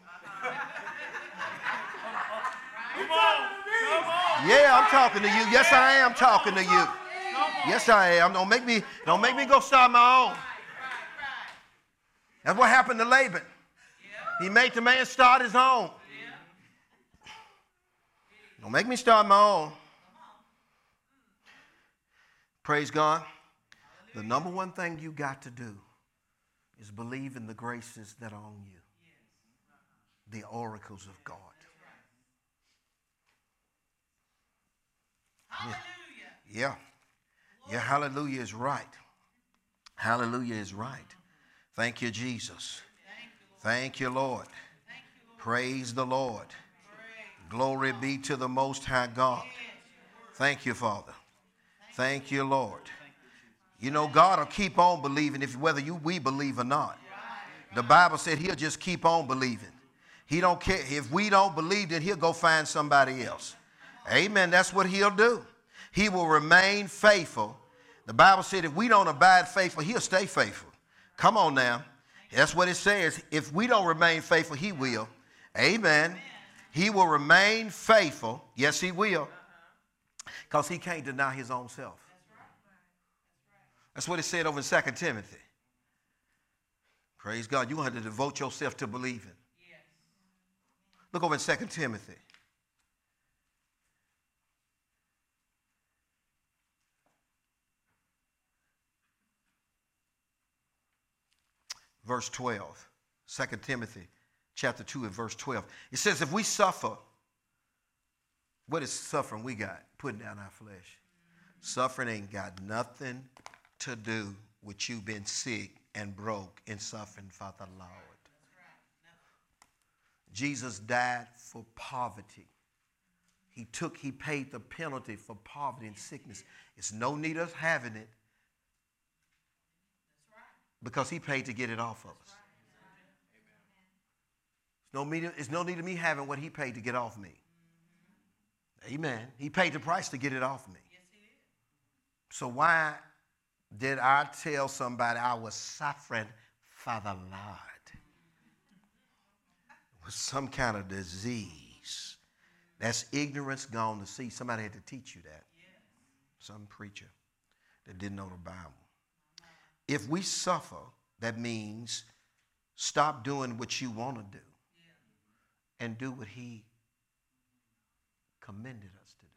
Yeah, I'm talking to you. Yes, I am talking to you. Yes, I am. Don't make me, don't make me go start my own. That's what happened to Laban. He made the man start his own. Don't make me start my own. Praise God. The number one thing you got to do is believe in the graces that are on you, the oracles of God. Yeah. yeah. Yeah, hallelujah is right. Hallelujah is right. Thank you, Jesus. Thank you, Lord. Praise the Lord. Glory be to the Most High God. Thank you, Father. Thank you, Lord. You know, God will keep on believing if whether you we believe or not. The Bible said He'll just keep on believing. He don't care if we don't believe, then He'll go find somebody else. Amen. That's what He'll do. He will remain faithful. The Bible said if we don't abide faithful, He'll stay faithful. Come on now. That's what it says. If we don't remain faithful, He will. Amen. He will remain faithful. Yes, He will. Because He can't deny His own self. That's what it said over in 2 Timothy. Praise God. To have to devote yourself to believing. Look over in 2 Timothy. Verse 12. 2 Timothy chapter 2 and verse 12. It says, if we suffer, what is suffering we got? Putting down our flesh. Suffering ain't got nothing to do with you being sick and broke and suffering for the Lord. Jesus died for poverty. He took, he paid the penalty for poverty and sickness. It's no need of having it because he paid to get it off of us. It's no, need, it's no need of me having what he paid to get off me. Amen. He paid the price to get it off me. So why did I tell somebody I was suffering for the Lord? It was some kind of disease. That's ignorance gone to see. Somebody had to teach you that. Some preacher that didn't know the Bible. If we suffer, that means stop doing what you want to do and do what He commended us to do.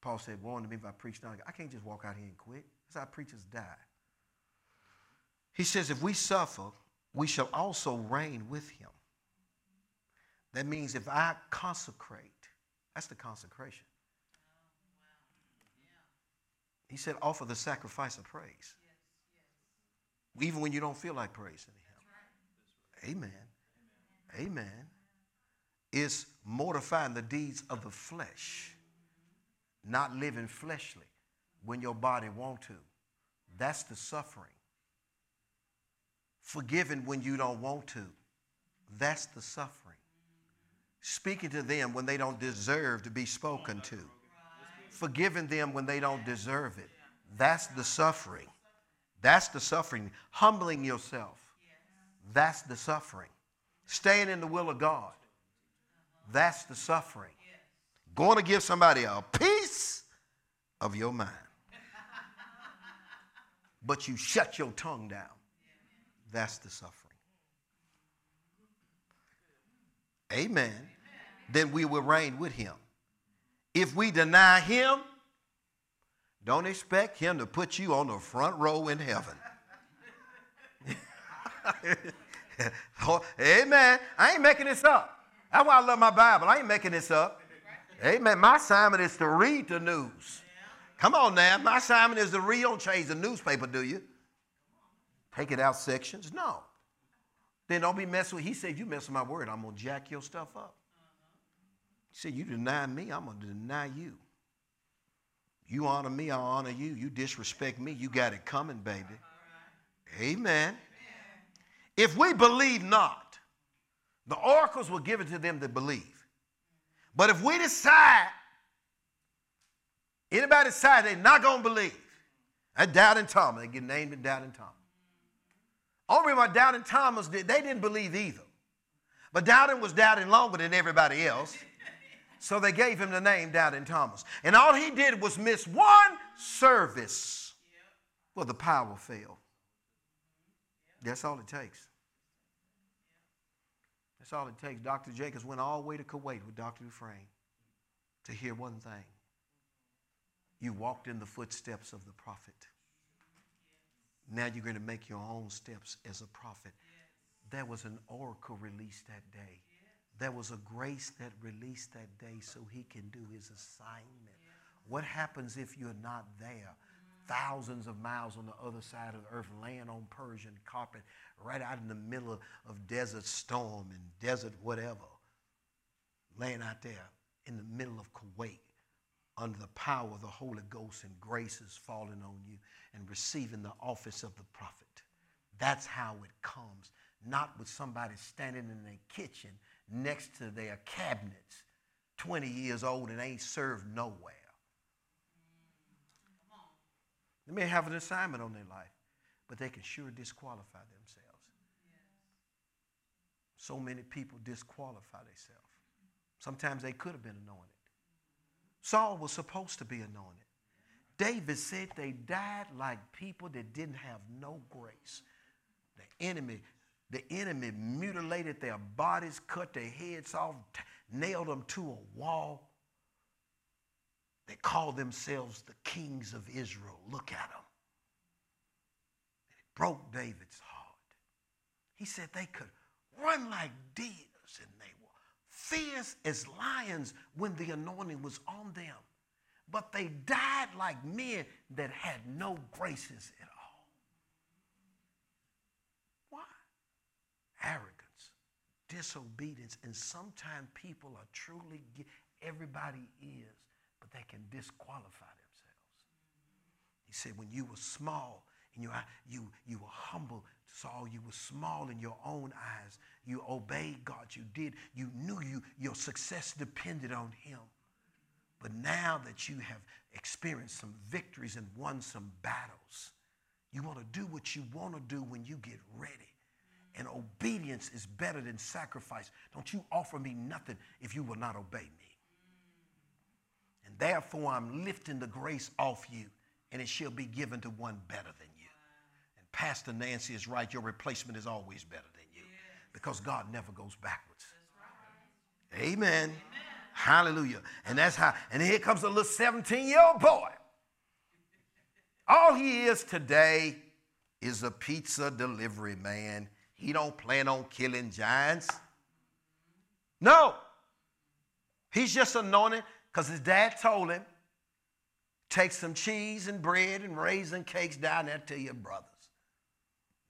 Paul said, Warn me if I preach now. I can't just walk out here and quit. That's how preachers die. He says, If we suffer, we shall also reign with him. That means if I consecrate, that's the consecration. He said, offer the sacrifice of praise. Even when you don't feel like praising him. Amen. Amen. Is mortifying the deeds of the flesh, not living fleshly when your body want to. That's the suffering. Forgiving when you don't want to. That's the suffering. Speaking to them when they don't deserve to be spoken to. Forgiving them when they don't deserve it. That's the suffering. That's the suffering. Humbling yourself. That's the suffering. Staying in the will of God. That's the suffering. Going to give somebody a piece of your mind. But you shut your tongue down. That's the suffering. Amen. Then we will reign with him. If we deny him, don't expect him to put you on the front row in heaven. oh, amen. I ain't making this up. That's why I love my Bible. I ain't making this up. Amen. My assignment is to read the news. Come on now. My assignment is to read. Don't change the newspaper, do you? Take it out sections. No. Then don't be messing with. He said, "You mess with my word, I'm gonna jack your stuff up." Said, "You deny me, I'm gonna deny you. You honor me, I honor you. You disrespect me, you got it coming, baby." Amen. If we believe not, the oracles were given to them that believe. But if we decide, anybody decide they're not going to believe, that doubting Thomas, they get named in doubting Thomas. Only my doubting Thomas did, they didn't believe either. But doubting was doubting longer than everybody else. So they gave him the name Doubting Thomas. And all he did was miss one service. Well, the power failed. That's all it takes. That's all it takes. Dr. Jacobs went all the way to Kuwait with Dr. Dufresne to hear one thing. You walked in the footsteps of the prophet. Now you're going to make your own steps as a prophet. There was an oracle released that day. There was a grace that released that day so he can do his assignment. What happens if you're not there? Thousands of miles on the other side of the earth, laying on Persian carpet, right out in the middle of, desert storm and desert whatever. Laying out there in the middle of Kuwait under the power of the Holy Ghost and graces falling on you and receiving the office of the prophet. That's how it comes. Not with somebody standing in their kitchen next to their cabinets, 20 years old and ain't served nowhere. They may have an assignment on their life, but they can sure disqualify themselves. So many people disqualify themselves. Sometimes they could have been anointed. Saul was supposed to be anointed. David said they died like people that didn't have no grace. The enemy, the enemy mutilated their bodies, cut their heads off, t- nailed them to a wall. They called themselves the kings of Israel. Look at them. It broke David's heart. He said they could run like deers and they were fierce as lions when the anointing was on them. But they died like men that had no graces at all. Why? Arrogance, disobedience, and sometimes people are truly, everybody is, but they can disqualify themselves. He said, when you were small and you, you, you were humble, Saul, you were small in your own eyes. You obeyed God. You did. You knew you, your success depended on him. But now that you have experienced some victories and won some battles, you want to do what you want to do when you get ready. And obedience is better than sacrifice. Don't you offer me nothing if you will not obey me. And therefore, I'm lifting the grace off you, and it shall be given to one better than you. And Pastor Nancy is right. Your replacement is always better than you because God never goes backwards. Amen. Amen. Hallelujah. And that's how, and here comes a little 17 year old boy. All he is today is a pizza delivery man. He don't plan on killing giants. No. He's just anointed because his dad told him, take some cheese and bread and raisin cakes down there to your brothers.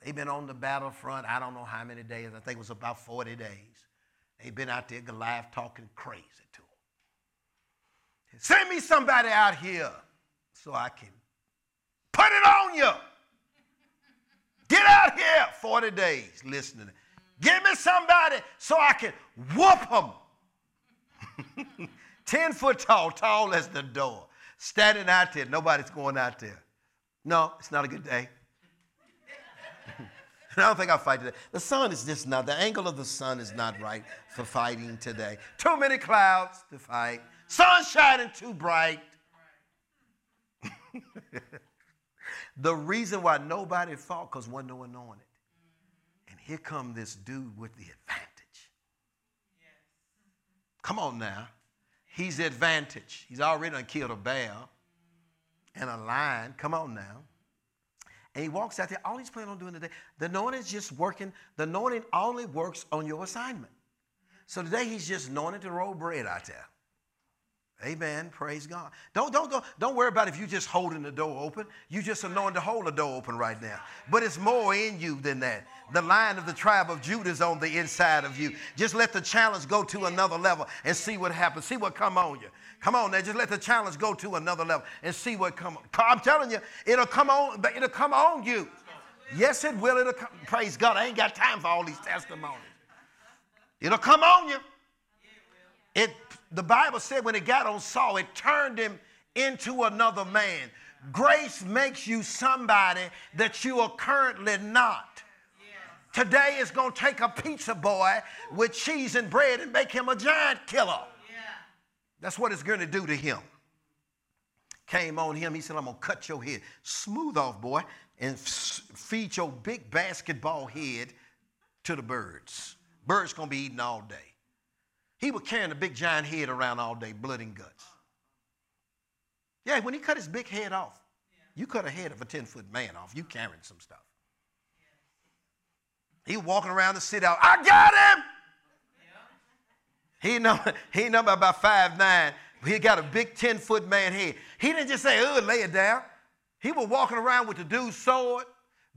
They've been on the battlefront, I don't know how many days, I think it was about 40 days. They've been out there, Goliath talking crazy to him. Send me somebody out here so I can put it on you. Get out here 40 days listening. Give me somebody so I can whoop them. 10 foot tall, tall as the door. Standing out there, nobody's going out there. No, it's not a good day. I don't think I'll fight today. The sun is just not, the angle of the sun is not right for fighting today. Too many clouds to fight. Sun shining too bright. the reason why nobody fought because wasn't no anointed. And here come this dude with the advantage. Come on now. He's advantage. He's already killed a bear and a lion. Come on now. And he walks out there. All he's planning on doing today, the anointing is just working. The anointing only works on your assignment. So today he's just anointed to roll bread out there. Amen. Praise God. Don't, don't, don't, don't worry about if you're just holding the door open. You just anointed to hold the door open right now. But it's more in you than that. The lion of the tribe of Judah is on the inside of you. Just let the challenge go to another level and see what happens. See what come on you. Come on now, just let the challenge go to another level and see what come on. I'm telling you, it'll come on, but it'll come on you. Yes, it will. It'll come. Praise God. I ain't got time for all these testimonies. It'll come on you. It, the Bible said when it got on Saul, it turned him into another man. Grace makes you somebody that you are currently not. Today is going to take a pizza boy with cheese and bread and make him a giant killer. That's what it's going to do to him. Came on him, he said, I'm going to cut your head. Smooth off, boy, and feed your big basketball head to the birds. Birds going to be eating all day. He was carrying a big giant head around all day, blood and guts. Yeah, when he cut his big head off, you cut a head of a 10 foot man off, you carrying some stuff. He walking around the city, out, I got him! He number, he number about five nine. He got a big 10 foot man head. He didn't just say, oh, lay it down. He was walking around with the dude's sword,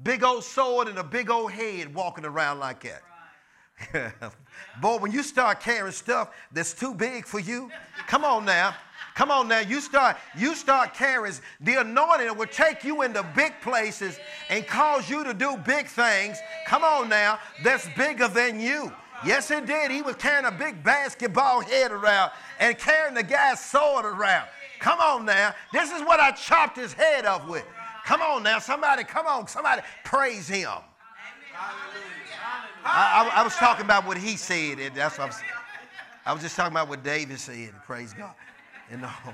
big old sword, and a big old head walking around like that. Boy, when you start carrying stuff that's too big for you, come on now. Come on now, you start you start carrying the anointing will take you into big places and cause you to do big things. Come on now, that's bigger than you. Yes, it did. He was carrying a big basketball head around and carrying the guy's sword around. Come on now. This is what I chopped his head off with. Come on now. Somebody, come on. Somebody praise him. I, I, I was talking about what he said. And that's what I was, I was just talking about what David said. Praise God. And the whole,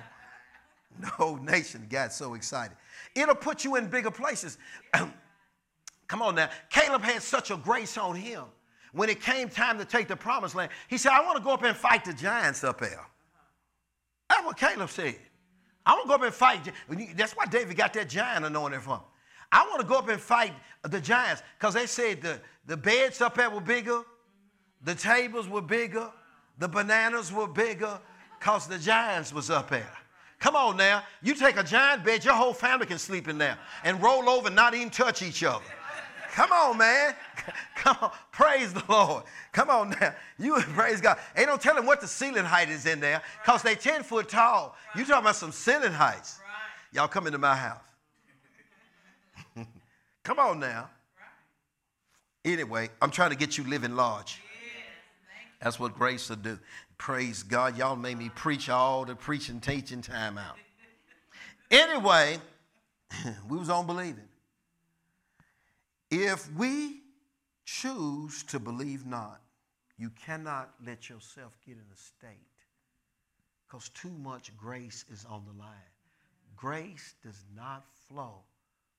the whole nation got so excited. It'll put you in bigger places. come on now. Caleb had such a grace on him when it came time to take the promised land, he said, I want to go up and fight the giants up there. That's what Caleb said. I want to go up and fight. That's why David got that giant anointing from. I want to go up and fight the giants because they said the, the beds up there were bigger, the tables were bigger, the bananas were bigger because the giants was up there. Come on now. You take a giant bed, your whole family can sleep in there and roll over and not even touch each other. Come on, man. Come on. Praise the Lord. Come on now. You praise God. Ain't no telling what the ceiling height is in there because they 10 foot tall. You talking about some ceiling heights. Y'all come into my house. Come on now. Anyway, I'm trying to get you living large. That's what grace will do. Praise God. Y'all made me preach all the preaching, teaching time out. Anyway, we was on believing. If we choose to believe not, you cannot let yourself get in a state because too much grace is on the line. Grace does not flow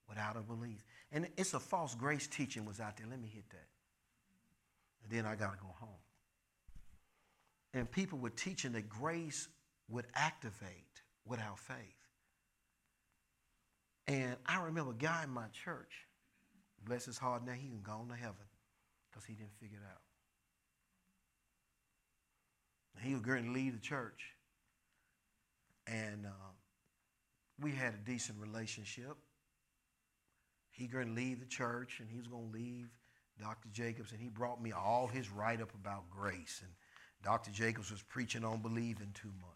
without a belief. And it's a false grace teaching was out there. Let me hit that. And then I got to go home. And people were teaching that grace would activate without faith. And I remember a guy in my church Bless his heart now, he can go on to heaven because he didn't figure it out. He was going to leave the church. And uh, we had a decent relationship. He going to leave the church and he was going to leave Dr. Jacobs. And he brought me all his write up about grace. And Dr. Jacobs was preaching on believing too much.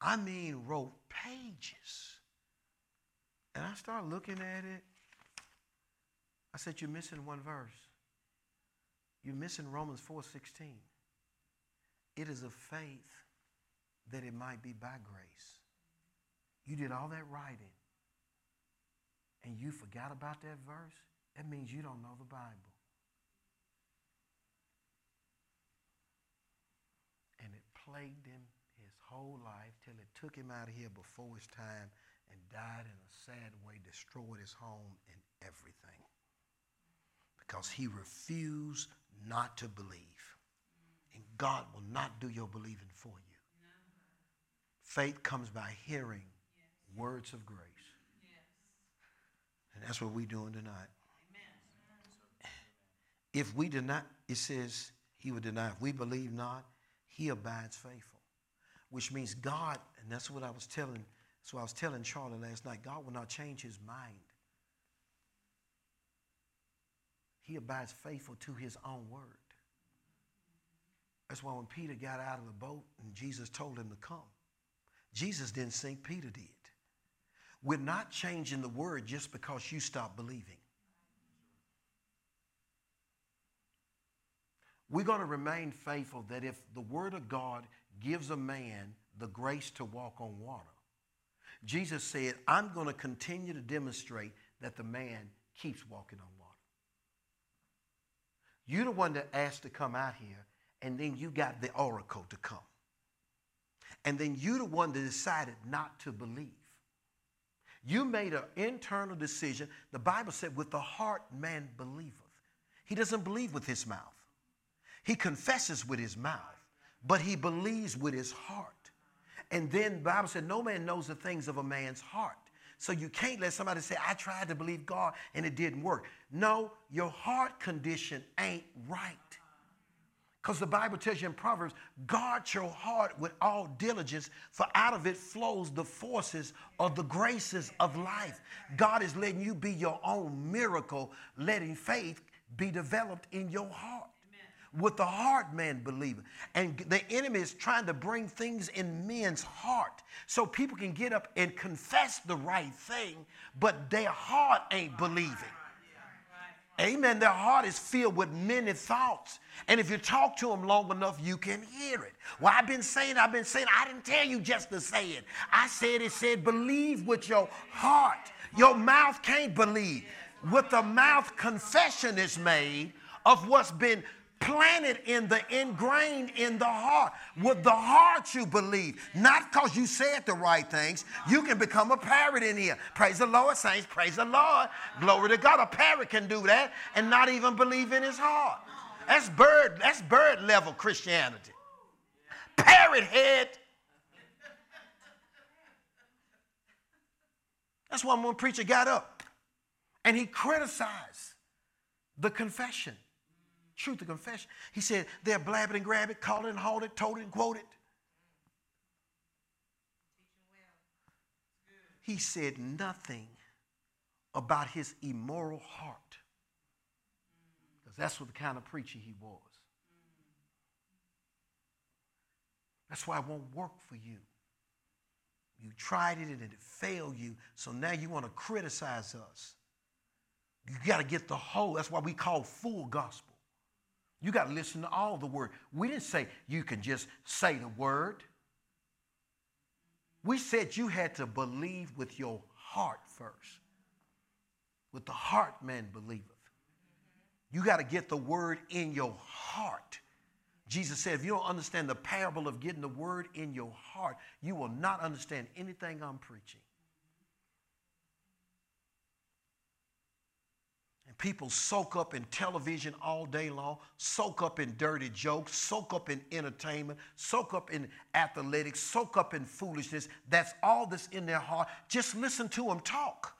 I mean, wrote pages and I started looking at it. I said, You're missing one verse. You're missing Romans 4:16. It is of faith that it might be by grace. You did all that writing and you forgot about that verse. That means you don't know the Bible. And it plagued him his whole life till it took him out of here before his time and died in a sad way, destroyed his home and everything. Because he refused not to believe. And God will not do your believing for you. No. Faith comes by hearing yes. words of grace. And that's what we're doing tonight. Amen. If we deny, it says he would deny. If we believe not, he abides faithful. Which means God, and that's what I was telling so I was telling Charlie last night God will not change his mind. He abides faithful to his own word. That's why when Peter got out of the boat and Jesus told him to come, Jesus didn't sink, Peter did. We're not changing the word just because you stop believing. We're going to remain faithful that if the word of God gives a man the grace to walk on water, Jesus said, I'm going to continue to demonstrate that the man keeps walking on water. You're the one that asked to come out here, and then you got the oracle to come. And then you're the one that decided not to believe. You made an internal decision. The Bible said, with the heart man believeth. He doesn't believe with his mouth. He confesses with his mouth, but he believes with his heart. And then the Bible said, no man knows the things of a man's heart. So you can't let somebody say, I tried to believe God and it didn't work. No, your heart condition ain't right. Because the Bible tells you in Proverbs, guard your heart with all diligence, for out of it flows the forces of the graces of life. God is letting you be your own miracle, letting faith be developed in your heart. With the heart, man believing. And the enemy is trying to bring things in men's heart so people can get up and confess the right thing, but their heart ain't believing. Amen. Their heart is filled with many thoughts. And if you talk to them long enough, you can hear it. Well, I've been saying, I've been saying, I didn't tell you just to say it. I said it said, believe with your heart. Your mouth can't believe. With the mouth, confession is made of what's been planted in the ingrained in the heart. With the heart you believe, not because you said the right things. You can become a parrot in here. Praise the Lord, saints. Praise the Lord. Glory to God. A parrot can do that and not even believe in his heart. That's bird. That's bird level Christianity. Parrot head. That's why one preacher got up and he criticized the confession truth of confession. He said they're blabbing and grab it, call it and haul it, told it and quote it. He said nothing about his immoral heart. Because that's what the kind of preacher he was. That's why it won't work for you. You tried it and it failed you, so now you want to criticize us. You got to get the whole. That's why we call full gospel. You got to listen to all the word. We didn't say you can just say the word. We said you had to believe with your heart first. With the heart, man believeth. You got to get the word in your heart. Jesus said, if you don't understand the parable of getting the word in your heart, you will not understand anything I'm preaching. People soak up in television all day long, soak up in dirty jokes, soak up in entertainment, soak up in athletics, soak up in foolishness. That's all that's in their heart. Just listen to them talk.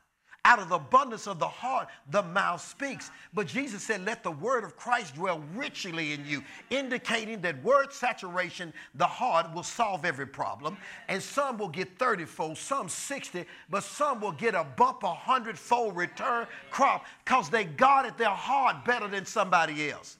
Out of the abundance of the heart, the mouth speaks. But Jesus said, Let the word of Christ dwell richly in you, indicating that word saturation, the heart, will solve every problem. And some will get 30 fold, some 60, but some will get a bump a hundred-fold return crop because they guarded their heart better than somebody else.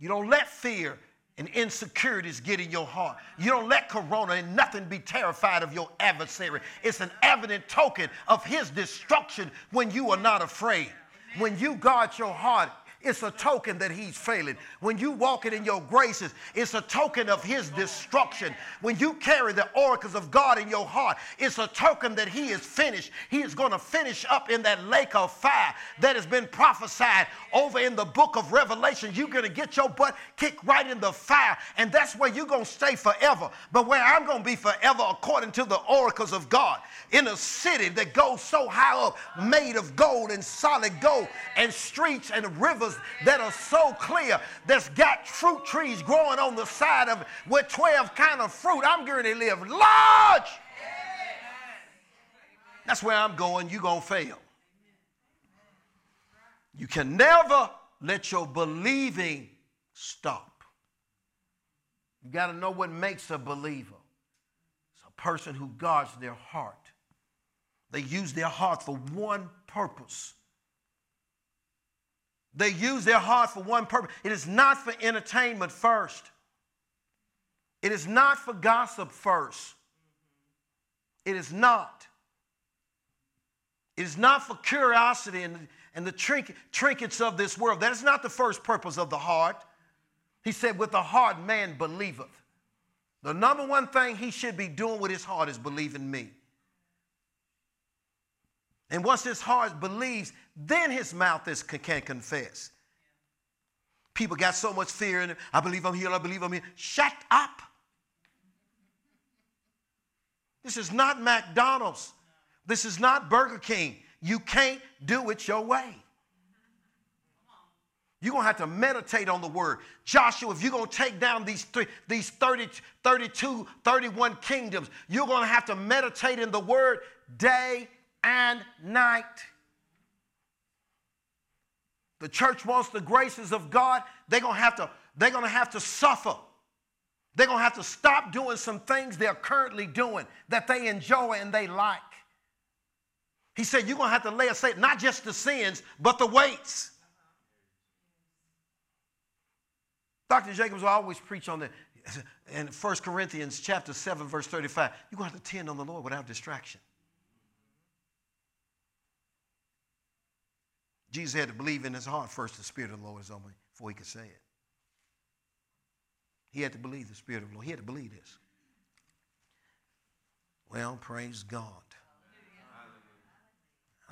You don't let fear and insecurities get in your heart. You don't let corona and nothing be terrified of your adversary. It's an evident token of his destruction when you are not afraid. When you guard your heart, it's a token that he's failing. When you walk it in your graces, it's a token of his destruction. When you carry the oracles of God in your heart, it's a token that he is finished. He is going to finish up in that lake of fire that has been prophesied over in the book of Revelation. You're going to get your butt kicked right in the fire, and that's where you're going to stay forever. But where I'm going to be forever, according to the oracles of God, in a city that goes so high up, made of gold and solid gold, and streets and rivers that are so clear that's got fruit trees growing on the side of it with 12 kind of fruit. I'm going to live large. That's where I'm going. You're going to fail. You can never let your believing stop. You got to know what makes a believer. It's a person who guards their heart. They use their heart for one purpose they use their heart for one purpose. It is not for entertainment first. It is not for gossip first. It is not. It is not for curiosity and, and the trink, trinkets of this world. That is not the first purpose of the heart. He said, with the heart man believeth. The number one thing he should be doing with his heart is believing me. And once his heart believes, then his mouth is, can confess. People got so much fear in it. I believe I'm healed. I believe I'm healed. Shut up. This is not McDonald's. This is not Burger King. You can't do it your way. You're going to have to meditate on the word. Joshua, if you're going to take down these, three, these 30, 32, 31 kingdoms, you're going to have to meditate in the word day and night. The church wants the graces of God. They're going to have to, they're to, have to suffer. They're going to have to stop doing some things they're currently doing that they enjoy and they like. He said, You're going to have to lay aside not just the sins, but the weights. Dr. Jacobs will always preach on that. In 1 Corinthians chapter 7, verse 35, you're to have to tend on the Lord without distraction. Jesus had to believe in his heart first the Spirit of the Lord is on me before he could say it. He had to believe the Spirit of the Lord. He had to believe this. Well, praise God.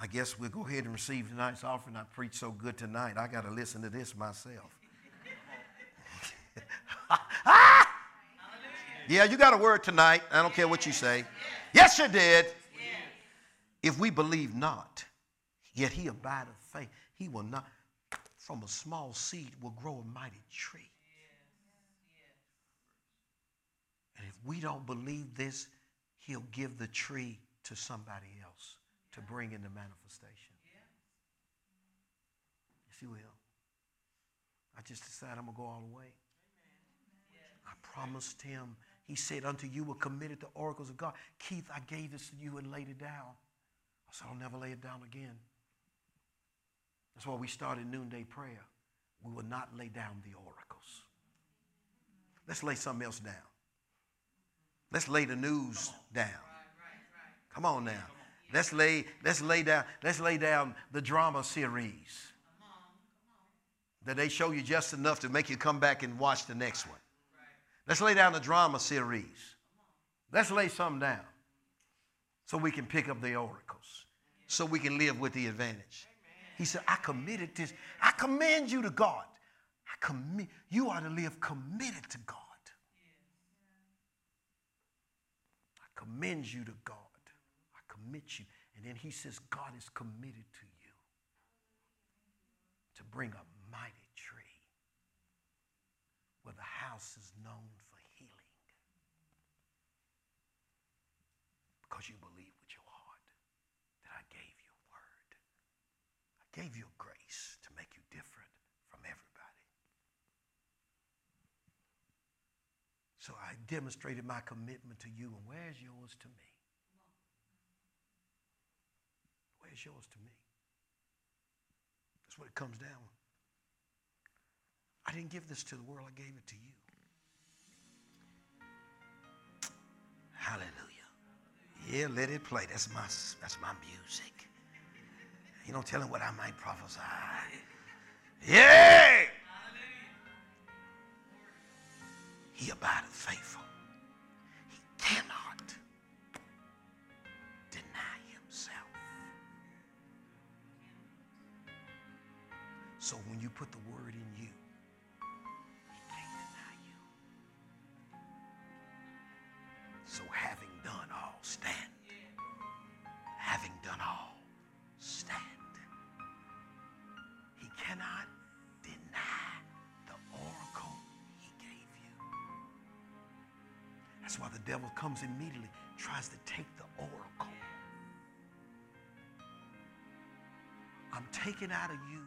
I guess we'll go ahead and receive tonight's offering. I preached so good tonight, I got to listen to this myself. yeah, you got a word tonight. I don't care what you say. Yes, you did. If we believe not, yet he abideth faith, he will not, from a small seed, will grow a mighty tree. And if we don't believe this, he'll give the tree to somebody else to bring into manifestation. Yes, he will. I just decided I'm going to go all the way. I promised him. He said, Unto you were committed the oracles of God. Keith, I gave this to you and laid it down. I said, I'll never lay it down again. That's why we started noonday prayer. We will not lay down the oracles. Let's lay something else down. Let's lay the news down. Come on now. Let's lay, let's lay down, let's lay down the drama series. That they show you just enough to make you come back and watch the next one. Let's lay down the drama series. Let's lay some down so we can pick up the oracles, so we can live with the advantage. He said, I committed this. I commend you to God. I commit, you are to live committed to God. I commend you to God. I commit you. And then he says, God is committed to you to bring a mighty tree where the house is known for healing. Because you believe with your heart that I gave you a word. I gave you grace to make you different from everybody. So I demonstrated my commitment to you, and where's yours to me? Where's yours to me? That's what it comes down. I didn't give this to the world, I gave it to you. Hallelujah. Yeah, let it play. That's my that's my music. You don't tell him what I might prophesy. Yeah. He abideth faithful. He cannot deny himself. So when you put the word in you, devil comes immediately, tries to take the oracle. I'm taking out of you